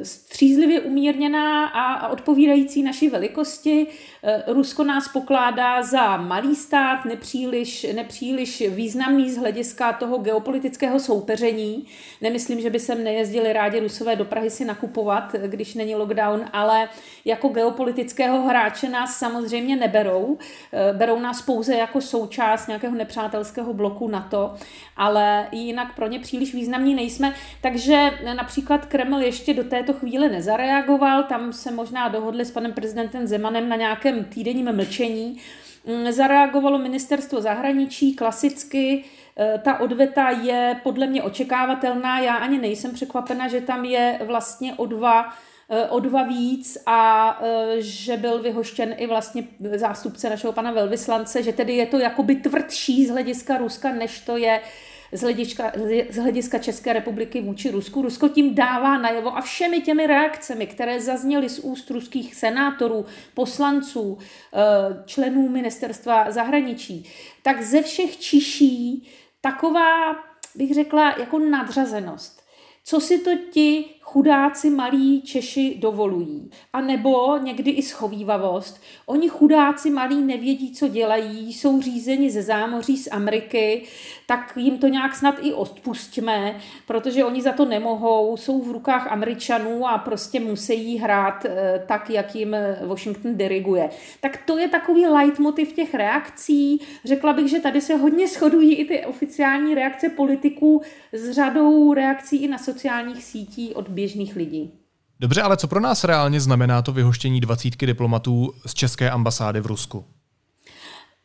Speaker 5: střízlivě umírněná a odpovídající naší velikosti. Eh, Rusko nás pokládá za malý stát, nepříliš, nepříliš významný z hlediska toho geopolitického soupeření. Nemyslím, že by sem nejezdili rádi Rusové do Prahy si nakupovat, když není lockdown, ale jako geopolitického hráče nás samozřejmě neberou. Eh, berou nás pouze jako součást nějakého nepřátelského bloku NATO, ale jinak pro ně příliš významní nejsme. Takže například Kreml ještě do této chvíle nezareagoval, tam se možná dohodli s panem prezidentem Zemanem na nějakém týdenním mlčení. Mm, zareagovalo ministerstvo zahraničí klasicky, e, ta odveta je podle mě očekávatelná, já ani nejsem překvapena, že tam je vlastně o dva e, o dva víc a e, že byl vyhoštěn i vlastně zástupce našeho pana velvyslance, že tedy je to jakoby tvrdší z hlediska Ruska, než to je z hlediska, z hlediska České republiky vůči Rusku. Rusko tím dává najevo a všemi těmi reakcemi, které zazněly z úst ruských senátorů, poslanců, eh, členů ministerstva zahraničí, tak ze všech čiší taková, bych řekla, jako nadřazenost. Co si to ti chudáci malí Češi dovolují. A nebo někdy i schovývavost. Oni chudáci malí nevědí, co dělají, jsou řízeni ze zámoří z Ameriky, tak jim to nějak snad i odpustíme, protože oni za to nemohou, jsou v rukách Američanů a prostě musí hrát eh, tak, jak jim Washington diriguje. Tak to je takový leitmotiv těch reakcí. Řekla bych, že tady se hodně shodují i ty oficiální reakce politiků s řadou reakcí i na sociálních sítích od běžných lidí.
Speaker 1: Dobře, ale co pro nás reálně znamená to vyhoštění dvacítky diplomatů z české ambasády v Rusku?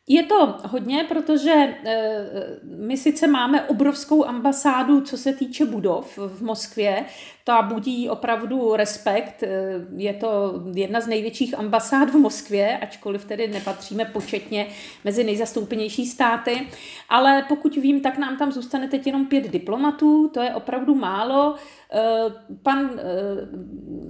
Speaker 5: Je to hodně, protože eh, my sice máme obrovskou ambasádu, co se týče budov v Moskvě, ta budí opravdu respekt. Eh, je to jedna z největších ambasád v Moskvě, ačkoliv tedy nepatříme početně mezi nejzastoupenější státy. Ale pokud vím, tak nám tam zůstane teď jenom pět diplomatů, to je opravdu málo. Pan,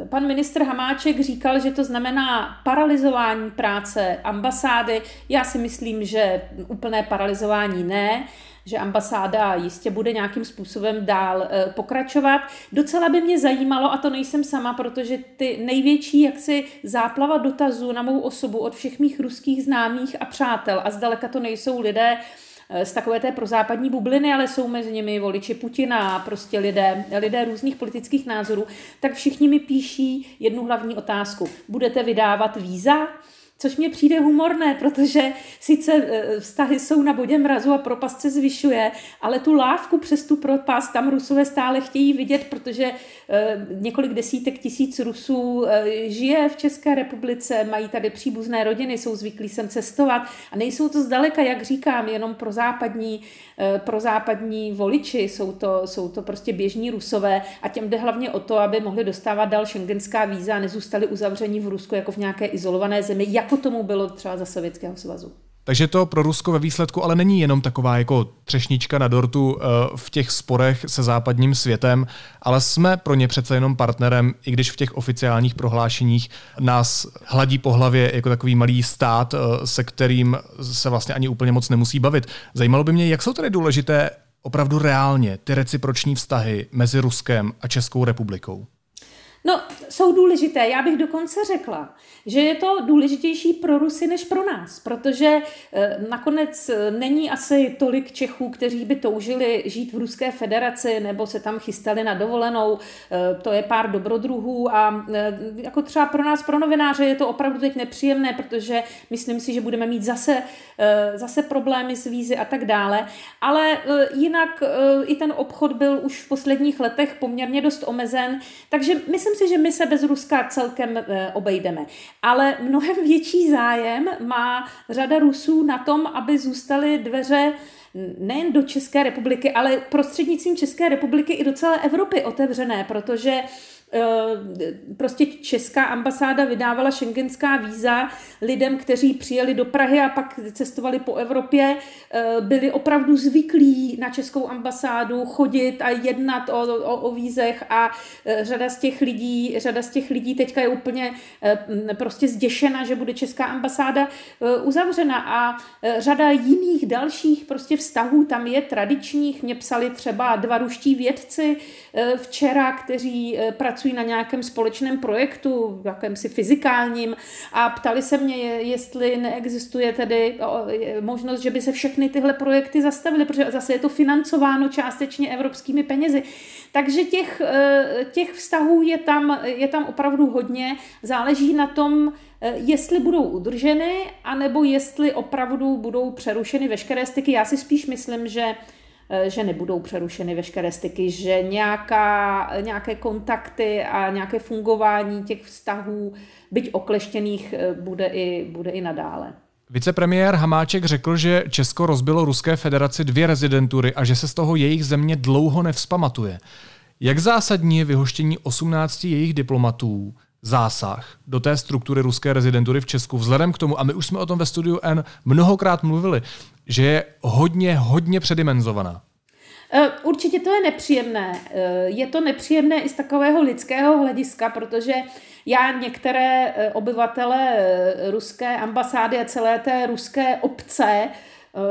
Speaker 5: pan ministr Hamáček říkal, že to znamená paralizování práce ambasády. Já si myslím, že úplné paralizování ne že ambasáda jistě bude nějakým způsobem dál eh, pokračovat. Docela by mě zajímalo, a to nejsem sama, protože ty největší jaksi záplava dotazů na mou osobu od všech mých ruských známých a přátel, a zdaleka to nejsou lidé, eh, z takové té prozápadní bubliny, ale jsou mezi nimi voliči Putina a prostě lidé, lidé různých politických názorů, tak všichni mi píší jednu hlavní otázku. Budete vydávat víza? Což mě přijde humorné, protože sice e, vztahy jsou na bodě mrazu a propast se zvyšuje, ale tu lávku přes tu propast tam Rusové stále chtějí vidět, protože několik desítek tisíc Rusů e, žije v České republice, mají tady příbuzné rodiny, jsou zvyklí sem cestovat a nejsou to zdaleka, jak říkám, jenom pro západní, pro západní voliči, jsou to, jsou to prostě běžní Rusové a těm jde hlavně o to, aby mohli dostávat dal šengenská víza a nezůstali uzavření v Rusku jako v nějaké izolované zemi, jako tomu bylo třeba za Sovětského svazu.
Speaker 1: Takže to pro Rusko ve výsledku ale není jenom taková jako třešnička na dortu eh, v těch sporech se západním světem, ale jsme pro ně přece jenom partnerem, i když v těch oficiálních prohlášeních nás hladí po hlavě jako takový malý stát, eh, se kterým se vlastně ani úplně moc nemusí bavit. Zajímalo by mě, jak jsou tedy důležité opravdu reálně ty reciproční vztahy mezi Ruskem a Českou republikou?
Speaker 5: No, jsou důležité. Já bych dokonce řekla, že je to důležitější pro Rusy než pro nás, protože eh, nakonec eh, není asi tolik Čechů, kteří by toužili žít v Ruské federaci nebo se tam chystali na dovolenou. Eh, to je pár dobrodruhů a jako třeba pro nás, pro novináře, je to opravdu teď nepříjemné, protože myslím si, že budeme mít zase, zase problémy s vízy a tak dále. Ale jinak i ten obchod byl už v posledních letech poměrně dost omezen, takže myslím si, že my se bez Ruska celkem obejdeme. Ale mnohem větší zájem má řada Rusů na tom, aby zůstaly dveře nejen do České republiky, ale prostřednictvím České republiky i do celé Evropy otevřené, protože Eh, prostě česká ambasáda vydávala šengenská víza lidem, kteří přijeli do Prahy a pak cestovali po Evropě, eh, byli opravdu zvyklí na českou ambasádu chodit a jednat o, o, o vízech a eh, řada z těch lidí, řada z těch lidí teďka je úplně prostě zděšena, že bude česká ambasáda uzavřena a řada jiných dalších prostě vztahů tam je tradičních. Mě psali třeba dva ruští vědci včera, kteří pracují pracují na nějakém společném projektu, jakémsi fyzikálním a ptali se mě, jestli neexistuje tedy možnost, že by se všechny tyhle projekty zastavily, protože zase je to financováno částečně evropskými penězi. Takže těch, e, těch vztahů je tam, je tam opravdu hodně. Záleží na tom, e, jestli budou udrženy, anebo jestli opravdu budou přerušeny veškeré styky. Já si spíš myslím, že že nebudou přerušeny veškeré styky, že nějaká, nějaké kontakty a nějaké fungování těch vztahů, byť okleštěných, eh, bude i, bude i nadále.
Speaker 1: Vicepremiér Hamáček řekl, že Česko rozbilo Ruské federaci dvě rezidentury a že se z toho jejich země dlouho nevzpamatuje. Jak zásadní je vyhoštění 18 jejich diplomatů zásah do té struktury ruské rezidentury v Česku, vzhledem k tomu, a my už jsme o tom ve studiu N mnohokrát mluvili, že je hodně, hodně předimenzovaná.
Speaker 5: E, určitě to je nepříjemné. E, je to nepříjemné i z takového lidského hlediska, protože já některé e, obyvatele ruské ambasády a celé té ruské obce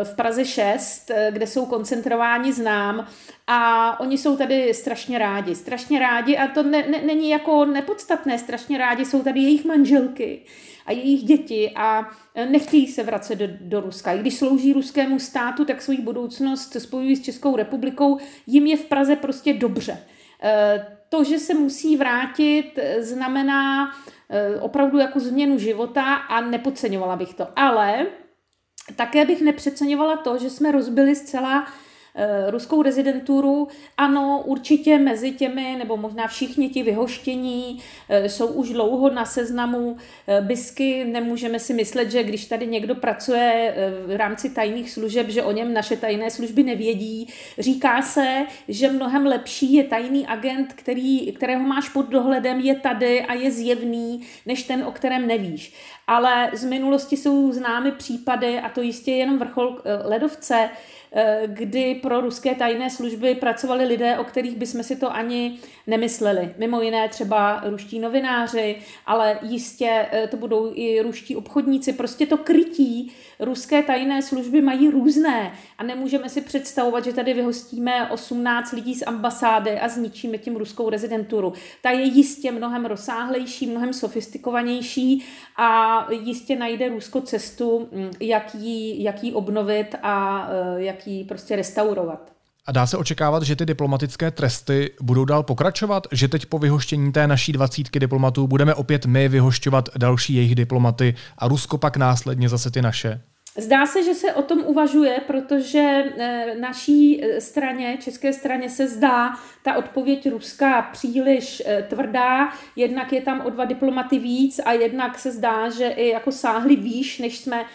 Speaker 5: v Praze 6, kde jsou koncentrováni znám a oni jsou tady strašně rádi. Strašně rádi a to ne, ne, není jako nepodstatné, strašně rádi jsou tady jejich manželky a jejich děti a nechtějí se vracet do, do Ruska. I když slouží ruskému státu, tak svou budoucnost spojují s Českou republikou, jim je v Praze prostě dobře. To, že se musí vrátit, znamená opravdu jako změnu života a nepodceňovala bych to. Ale také bych nepřeceňovala to, že jsme rozbili zcela ruskou rezidenturu. Ano, určitě mezi těmi, nebo možná všichni ti vyhoštění eh, jsou už dlouho na seznamu eh, BISky. Nemůžeme si myslet, že když tady někdo pracuje v rámci tajných služeb, že o něm naše tajné služby nevědí. Říká se, že mnohem lepší je tajný agent, který, kterého máš pod dohledem, je tady a je zjevný, než ten, o kterém nevíš. Ale z minulosti jsou známy případy, a to jistě je jenom vrchol ledovce, kdy pro ruské tajné služby pracovali lidé, o kterých bychom si to ani nemysleli. Mimo jiné třeba ruští novináři, ale jistě to budou i ruští obchodníci. Prostě to krytí ruské tajné služby mají různé a nemůžeme si představovat, že tady vyhostíme 18 lidí z ambasády a zničíme tím ruskou rezidenturu. Ta je jistě mnohem rozsáhlejší, mnohem sofistikovanější a jistě najde Rusko cestu, mm, jak ji, jak ji obnovit a eh, jak ji prostě restaurovat.
Speaker 1: A dá se očekávat, že ty diplomatické tresty budou dál pokračovat? Že teď po vyhoštění té naší dvacítky diplomatů budeme opět my vyhošťovat další jejich diplomaty a Rusko pak následně zase ty naše?
Speaker 5: Zdá se, že se o tom uvažuje, protože eh, naší eh, straně, české straně se zdá ta odpověď Ruska příliš eh, tvrdá, jednak je tam o dva diplomaty víc a jednak se zdá, že i jako sáhli výš, než jsme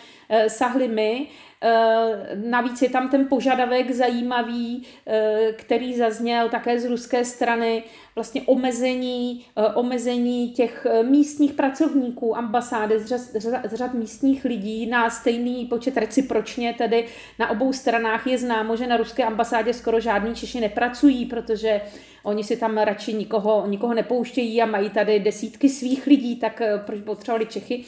Speaker 5: sáhli my. Eh, navíc je tam ten požadavek zajímavý, eh, který zazněl také z ruské strany, vlastně omezení, eh, omezení těch místních pracovníků ambasády z řad, z řad místních lidí na stejný počet recipročně, tedy na obou stranách je známo, že na ruské ambasádě skoro žádní Češi nepracují, protože oni si tam radši nikoho, nikoho nepouštějí a mají tady desítky svých lidí, tak proč potřebovali Čechy.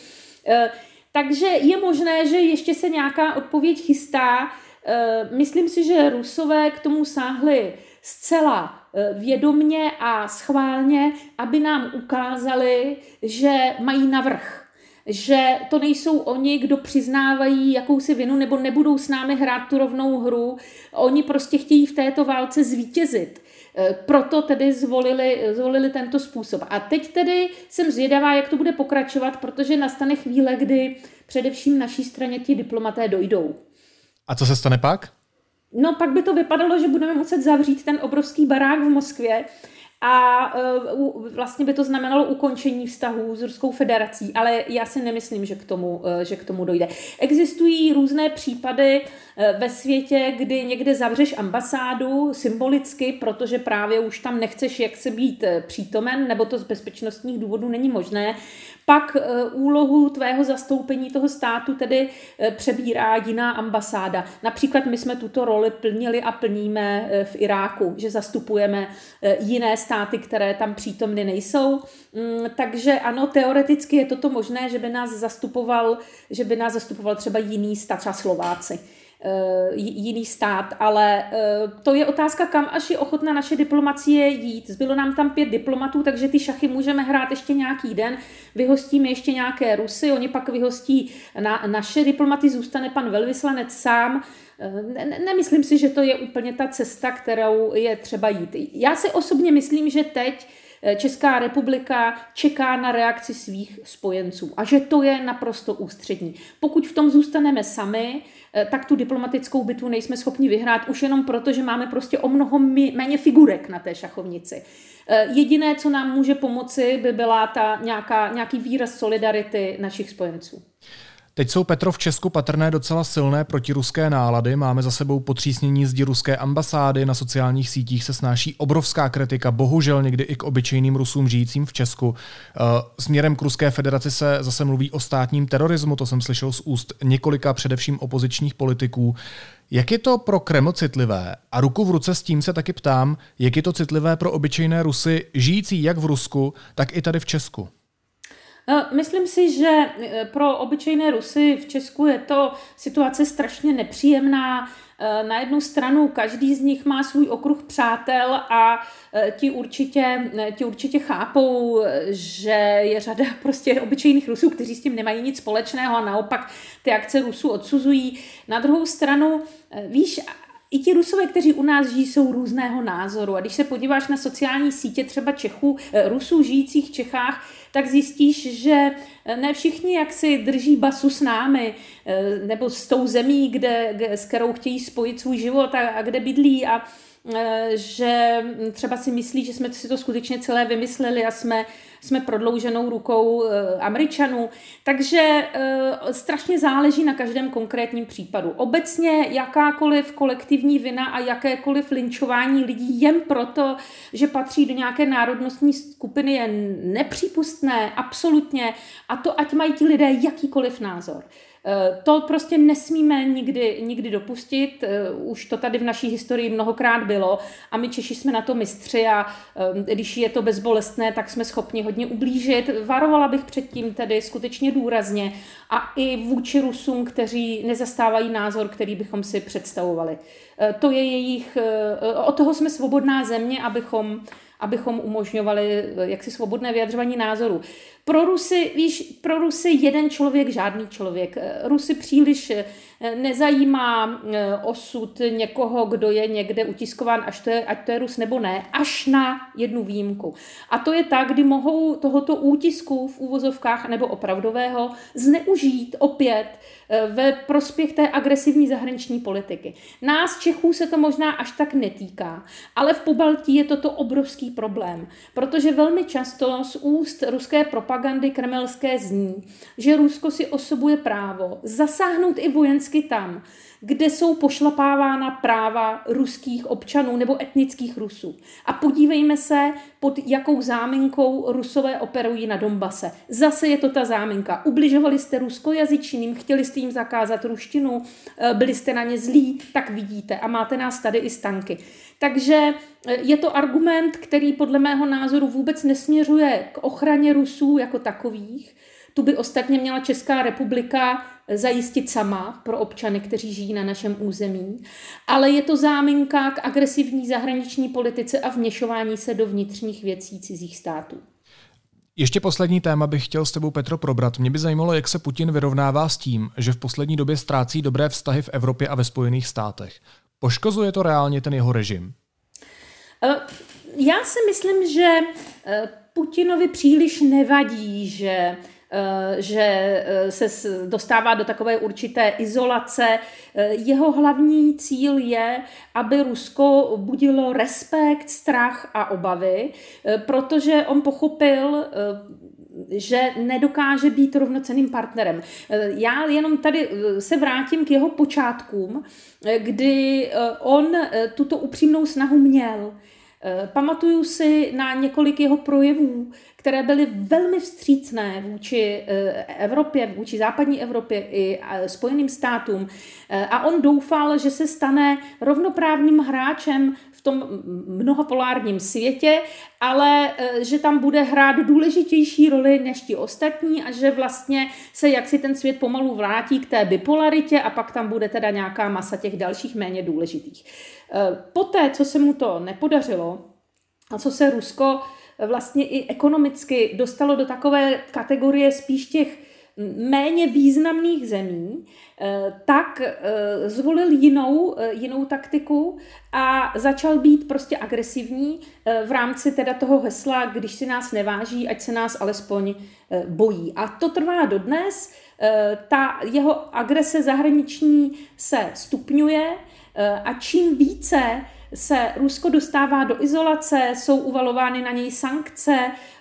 Speaker 5: Takže je možné, že ještě se nějaká odpověď chystá. Eh, myslím si, že Rusové k tomu sáhli zcela eh, vědomně a schválně, aby nám ukázali, že mají navrh že to nejsou oni, kdo přiznávají jakousi vinu nebo nebudou s námi hrát tu rovnou hru. Oni prostě chtějí v této válce zvítězit. Eh, proto tedy zvolili, zvolili tento způsob. A teď tedy jsem zvědavá, jak to bude pokračovat, protože nastane chvíle, kdy především naší straně ti diplomaté dojdou.
Speaker 1: A co se stane pak?
Speaker 5: No pak by to vypadalo, že budeme muset zavřít ten obrovský barák v Moskvě a uh, vlastně by to znamenalo ukončení vztahů s Ruskou federací, ale já si nemyslím, že k tomu, uh, že k tomu dojde. Existují různé případy ve světě, kdy někde zavřeš ambasádu symbolicky, protože právě už tam nechceš jak se být přítomen, nebo to z bezpečnostních důvodů není možné pak eh, úlohu tvého zastoupení toho státu tedy eh, přebírá jiná ambasáda. Například my jsme tuto roli plnili a plníme eh, v Iráku, že zastupujeme jiné státy, které tam přítomny nejsou. Mm, takže ano, teoreticky je toto možné, že by nás zastupoval, že by nás zastupoval třeba jiný stát, třeba Slováci. Eh, jiný stát, ale eh, to je otázka, kam až je ochotná naše diplomacie jít. Zbylo nám tam pět diplomatů, takže ty šachy můžeme hrát ještě nějaký den, vyhostíme ještě nějaké Rusy, oni pak vyhostí na, naše diplomaty, zůstane pan velvyslanec sám. Eh, ne, nemyslím si, že to je úplně ta cesta, kterou je třeba jít. Já si osobně myslím, že teď Česká republika čeká na reakci svých spojenců a že to je naprosto ústřední. Pokud v tom zůstaneme sami, tak tu diplomatickou bitvu nejsme schopni vyhrát už jenom proto, že máme prostě o mnoho méně figurek na té šachovnici. Eh, jediné, co nám může pomoci, by byla ta nějaká, nějaký výraz solidarity našich spojenců.
Speaker 1: Teď jsou Petro v Česku patrné docela silné protiruské nálady. Máme za sebou potřísnění zdi ruské ambasády, na sociálních sítích se snáší obrovská kritika, bohužel někdy i k obyčejným Rusům žijícím v Česku. Eh, směrem k Ruské federaci se zase mluví o státním terorismu, to jsem slyšel z úst několika především opozičních politiků. Jak je to pro Kreml citlivé? A ruku v ruce s tím se taky ptám, jak je to citlivé pro obyčejné Rusy žijící jak v Rusku, tak i tady v Česku?
Speaker 5: No, myslím si, že eh, pro obyčejné Rusy v Česku je to situace strašně nepříjemná. Eh, na jednu stranu každý z nich má svůj okruh přátel a eh, ti určitě, ti určitě chápou, že je řada prostě obyčejných Rusů, kteří s tím nemají nic společného a naopak ty akce Rusů odsuzují. Na druhou stranu, víš, i ti Rusové, kteří u nás žijí, jsou různého názoru. A když se podíváš na sociální sítě třeba Čechů, Rusů žijících v Čechách, tak zjistíš, že ne všichni jak si drží basu s námi, eh, nebo s tou zemí, kde, s kterou chtějí spojit svůj život a, a kde bydlí a eh, že třeba si myslí, že jsme si to skutečně celé vymysleli a jsme jsme prodlouženou rukou eh, Američanů. Takže eh, strašně záleží na každém konkrétním případu. Obecně jakákoliv kolektivní vina a jakékoliv linčování lidí jen proto, že patří do nějaké národnostní skupiny je nepřípustné, absolutně, a to ať mají ti lidé jakýkoliv názor. Eh, to prostě nesmíme nikdy, nikdy dopustit. Eh, už to tady v naší historii mnohokrát bylo a my Češi jsme na to mistři a eh, když je to bezbolestné, tak jsme schopni hodně ublížit. Varovala bych předtím tedy skutečně důrazně a i vůči Rusům, kteří nezastávají názor, který bychom si představovali. To je jejich, od toho jsme svobodná země, abychom abychom umožňovali jaksi svobodné vyjadřování názoru. Pro Rusy, víš, pro Rusy jeden člověk, žádný člověk. Rusy příliš eh, nezajímá eh, osud někoho, kdo je někde utiskován, až to je, ať to je Rus nebo ne, až na jednu výjimku. A to je tak, kdy mohou tohoto útisku v úvozovkách nebo opravdového zneužít opět eh, ve prospěch té agresivní zahraniční politiky. Nás Čechů se to možná až tak netýká, ale v Pobaltí je toto obrovský problém, protože velmi často z úst ruské propagandy kremelské zní, že Rusko si osobuje právo zasáhnout i vojensky tam, kde jsou pošlapávána práva ruských občanů nebo etnických Rusů. A podívejme se, pod jakou záminkou Rusové operují na Donbase. Zase je to ta záminka. Ubližovali jste ruskojazyčným, chtěli jste jim zakázat ruštinu, eh, byli jste na ně zlí, tak vidíte. A máte nás tady i stanky. Takže eh, je to argument, který podle mého názoru vůbec nesměřuje k ochraně Rusů jako takových. Tu by ostatně měla Česká republika zajistit sama pro občany, kteří žijí na našem území, ale je to záminka k agresivní zahraniční politice a vněšování se do vnitřních věcí cizích států.
Speaker 1: Ještě poslední téma bych chtěl s tebou, Petro, probrat. Mě by zajímalo, jak se Putin vyrovnává s tím, že v poslední době ztrácí dobré vztahy v Evropě a ve Spojených státech. Poškozuje to reálně ten jeho režim?
Speaker 5: Eh, já si myslím, že eh, Putinovi příliš nevadí, že že se dostává do takové určité izolace. Jeho hlavní cíl je, aby Rusko budilo respekt, strach a obavy, protože on pochopil, že nedokáže být rovnoceným partnerem. Já jenom tady se vrátím k jeho počátkům, kdy on tuto upřímnou snahu měl. Pamatuju si na několik jeho projevů, které byly velmi vstřícné vůči Evropě, vůči západní Evropě i Spojeným státům. A on doufal, že se stane rovnoprávným hráčem v tom mnohopolárním světě, ale e, že tam bude hrát důležitější roli než ti ostatní a že vlastně se jaksi ten svět pomalu vrátí k té bipolaritě a pak tam bude teda nějaká masa těch dalších méně důležitých. Poté, co se mu to nepodařilo a co se Rusko vlastně i ekonomicky dostalo do takové kategorie spíš těch méně významných zemí, eh, tak eh, zvolil jinou, eh, jinou taktiku a začal být prostě agresivní v rámci teda toho hesla, když si nás neváží, ať se nás alespoň bojí. A to trvá dodnes. Ta jeho agrese zahraniční se stupňuje a čím více se Rusko dostává do izolace, jsou uvalovány na něj sankce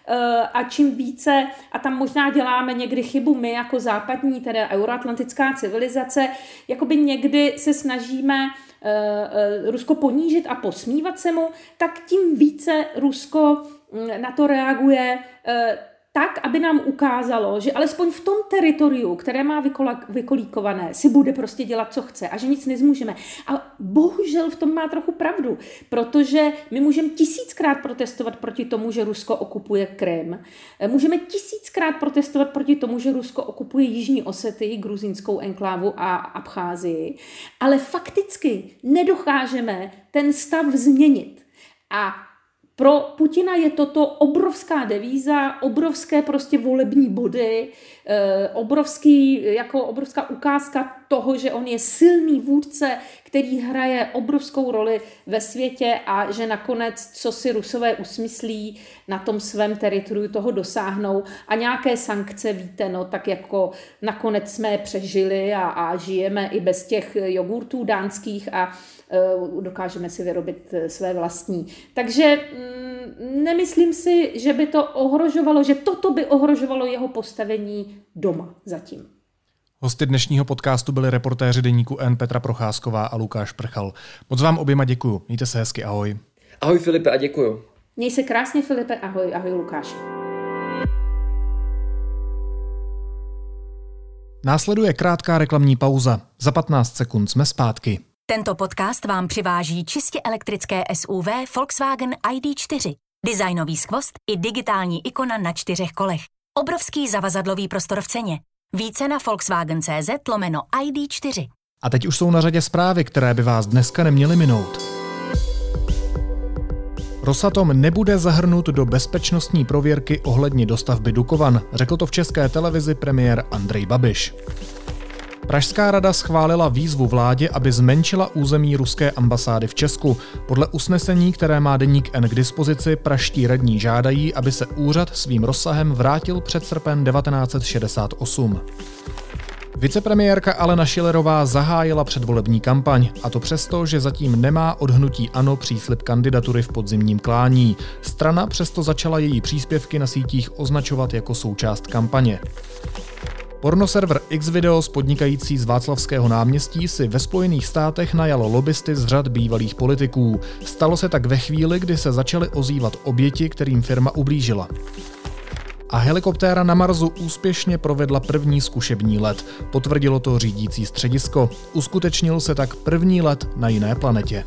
Speaker 5: eh, a čím více, a tam možná děláme někdy chybu my jako západní, teda euroatlantická civilizace, jakoby někdy se snažíme eh, eh, Rusko ponížit a posmívat se mu, tak tím více Rusko mm, na to reaguje tak, aby nám ukázalo, že alespoň v tom teritoriu, které má vykolíkované, si bude prostě dělat, co chce a že nic nezmůžeme. A bohužel v tom má trochu pravdu, protože my můžeme tisíckrát protestovat proti tomu, že Rusko okupuje Krym. Můžeme tisíckrát protestovat proti tomu, že Rusko okupuje Jižní Osety, gruzínskou enklávu a Abcházii, ale fakticky nedokážeme ten stav změnit. A pro Putina je toto obrovská devíza, obrovské prostě volební body, eh, obrovský, jako obrovská ukázka toho, že on je silný vůdce, který hraje obrovskou roli ve světě a že nakonec, co si Rusové usmyslí, na tom svém teritoriu toho dosáhnou. A nějaké sankce, víte, no tak jako nakonec jsme přežili a, a žijeme i bez těch jogurtů dánských a dokážeme si vyrobit eh, své vlastní. Takže mm, nemyslím si, že by to ohrožovalo, že toto by ohrožovalo jeho postavení doma zatím.
Speaker 1: Hosty dnešního podcastu byli reportéři deníku N Petra Procházková a Lukáš Prchal. Moc vám oběma děkuju. Mějte se hezky, ahoj.
Speaker 4: Ahoj Filipe a děkuju.
Speaker 5: Měj se krásně Filipe, ahoj, ahoj Lukáši.
Speaker 1: Následuje krátká reklamní pauza. Za 15 sekund jsme zpátky.
Speaker 10: Tento podcast vám přiváží čistě elektrické SUV Volkswagen ID4. Designový skvost i digitální ikona na čtyřech kolech. Obrovský zavazadlový prostor v ceně. Více na Volkswagen.cz lomeno ID4.
Speaker 1: A teď už jsou na řadě zprávy, které by vás dneska neměly minout. Rosatom nebude zahrnut do bezpečnostní prověrky ohledně dostavby Dukovan, řekl to v české televizi premiér Andrej Babiš. Pražská rada schválila výzvu vládě, aby zmenšila území ruské ambasády v Česku. Podle usnesení, které má deník N k dispozici, praští radní žádají, aby se úřad svým rozsahem vrátil před srpen 1968. Vicepremiérka Alena Šilerová zahájila předvolební kampaň, a to přesto, že zatím nemá odhnutí ANO příslip kandidatury v podzimním klání. Strana přesto začala její příspěvky na sítích označovat jako součást kampaně. Pornoserver Xvideos podnikající z Václavského náměstí si ve Spojených státech najalo lobbysty z řad bývalých politiků. Stalo se tak ve chvíli, kdy se začaly ozývat oběti, kterým firma ublížila. A helikoptéra na Marsu úspěšně provedla první zkušební let. Potvrdilo to řídící středisko. Uskutečnil se tak první let na jiné planetě.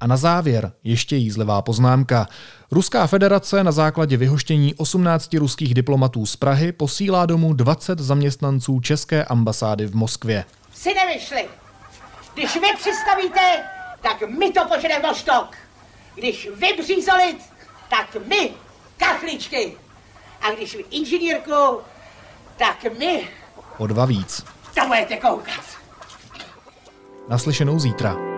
Speaker 1: A na závěr ještě jízlivá poznámka. Ruská federace na základě vyhoštění 18 ruských diplomatů z Prahy posílá domů 20 zaměstnanců České ambasády v Moskvě.
Speaker 11: Si nevyšli. Když vy přistavíte, tak my to poženeme štok. Když vy břízolit, tak my kachličky. A když vy inženýrku, tak my...
Speaker 1: O dva víc.
Speaker 11: To budete koukat.
Speaker 1: Naslyšenou zítra.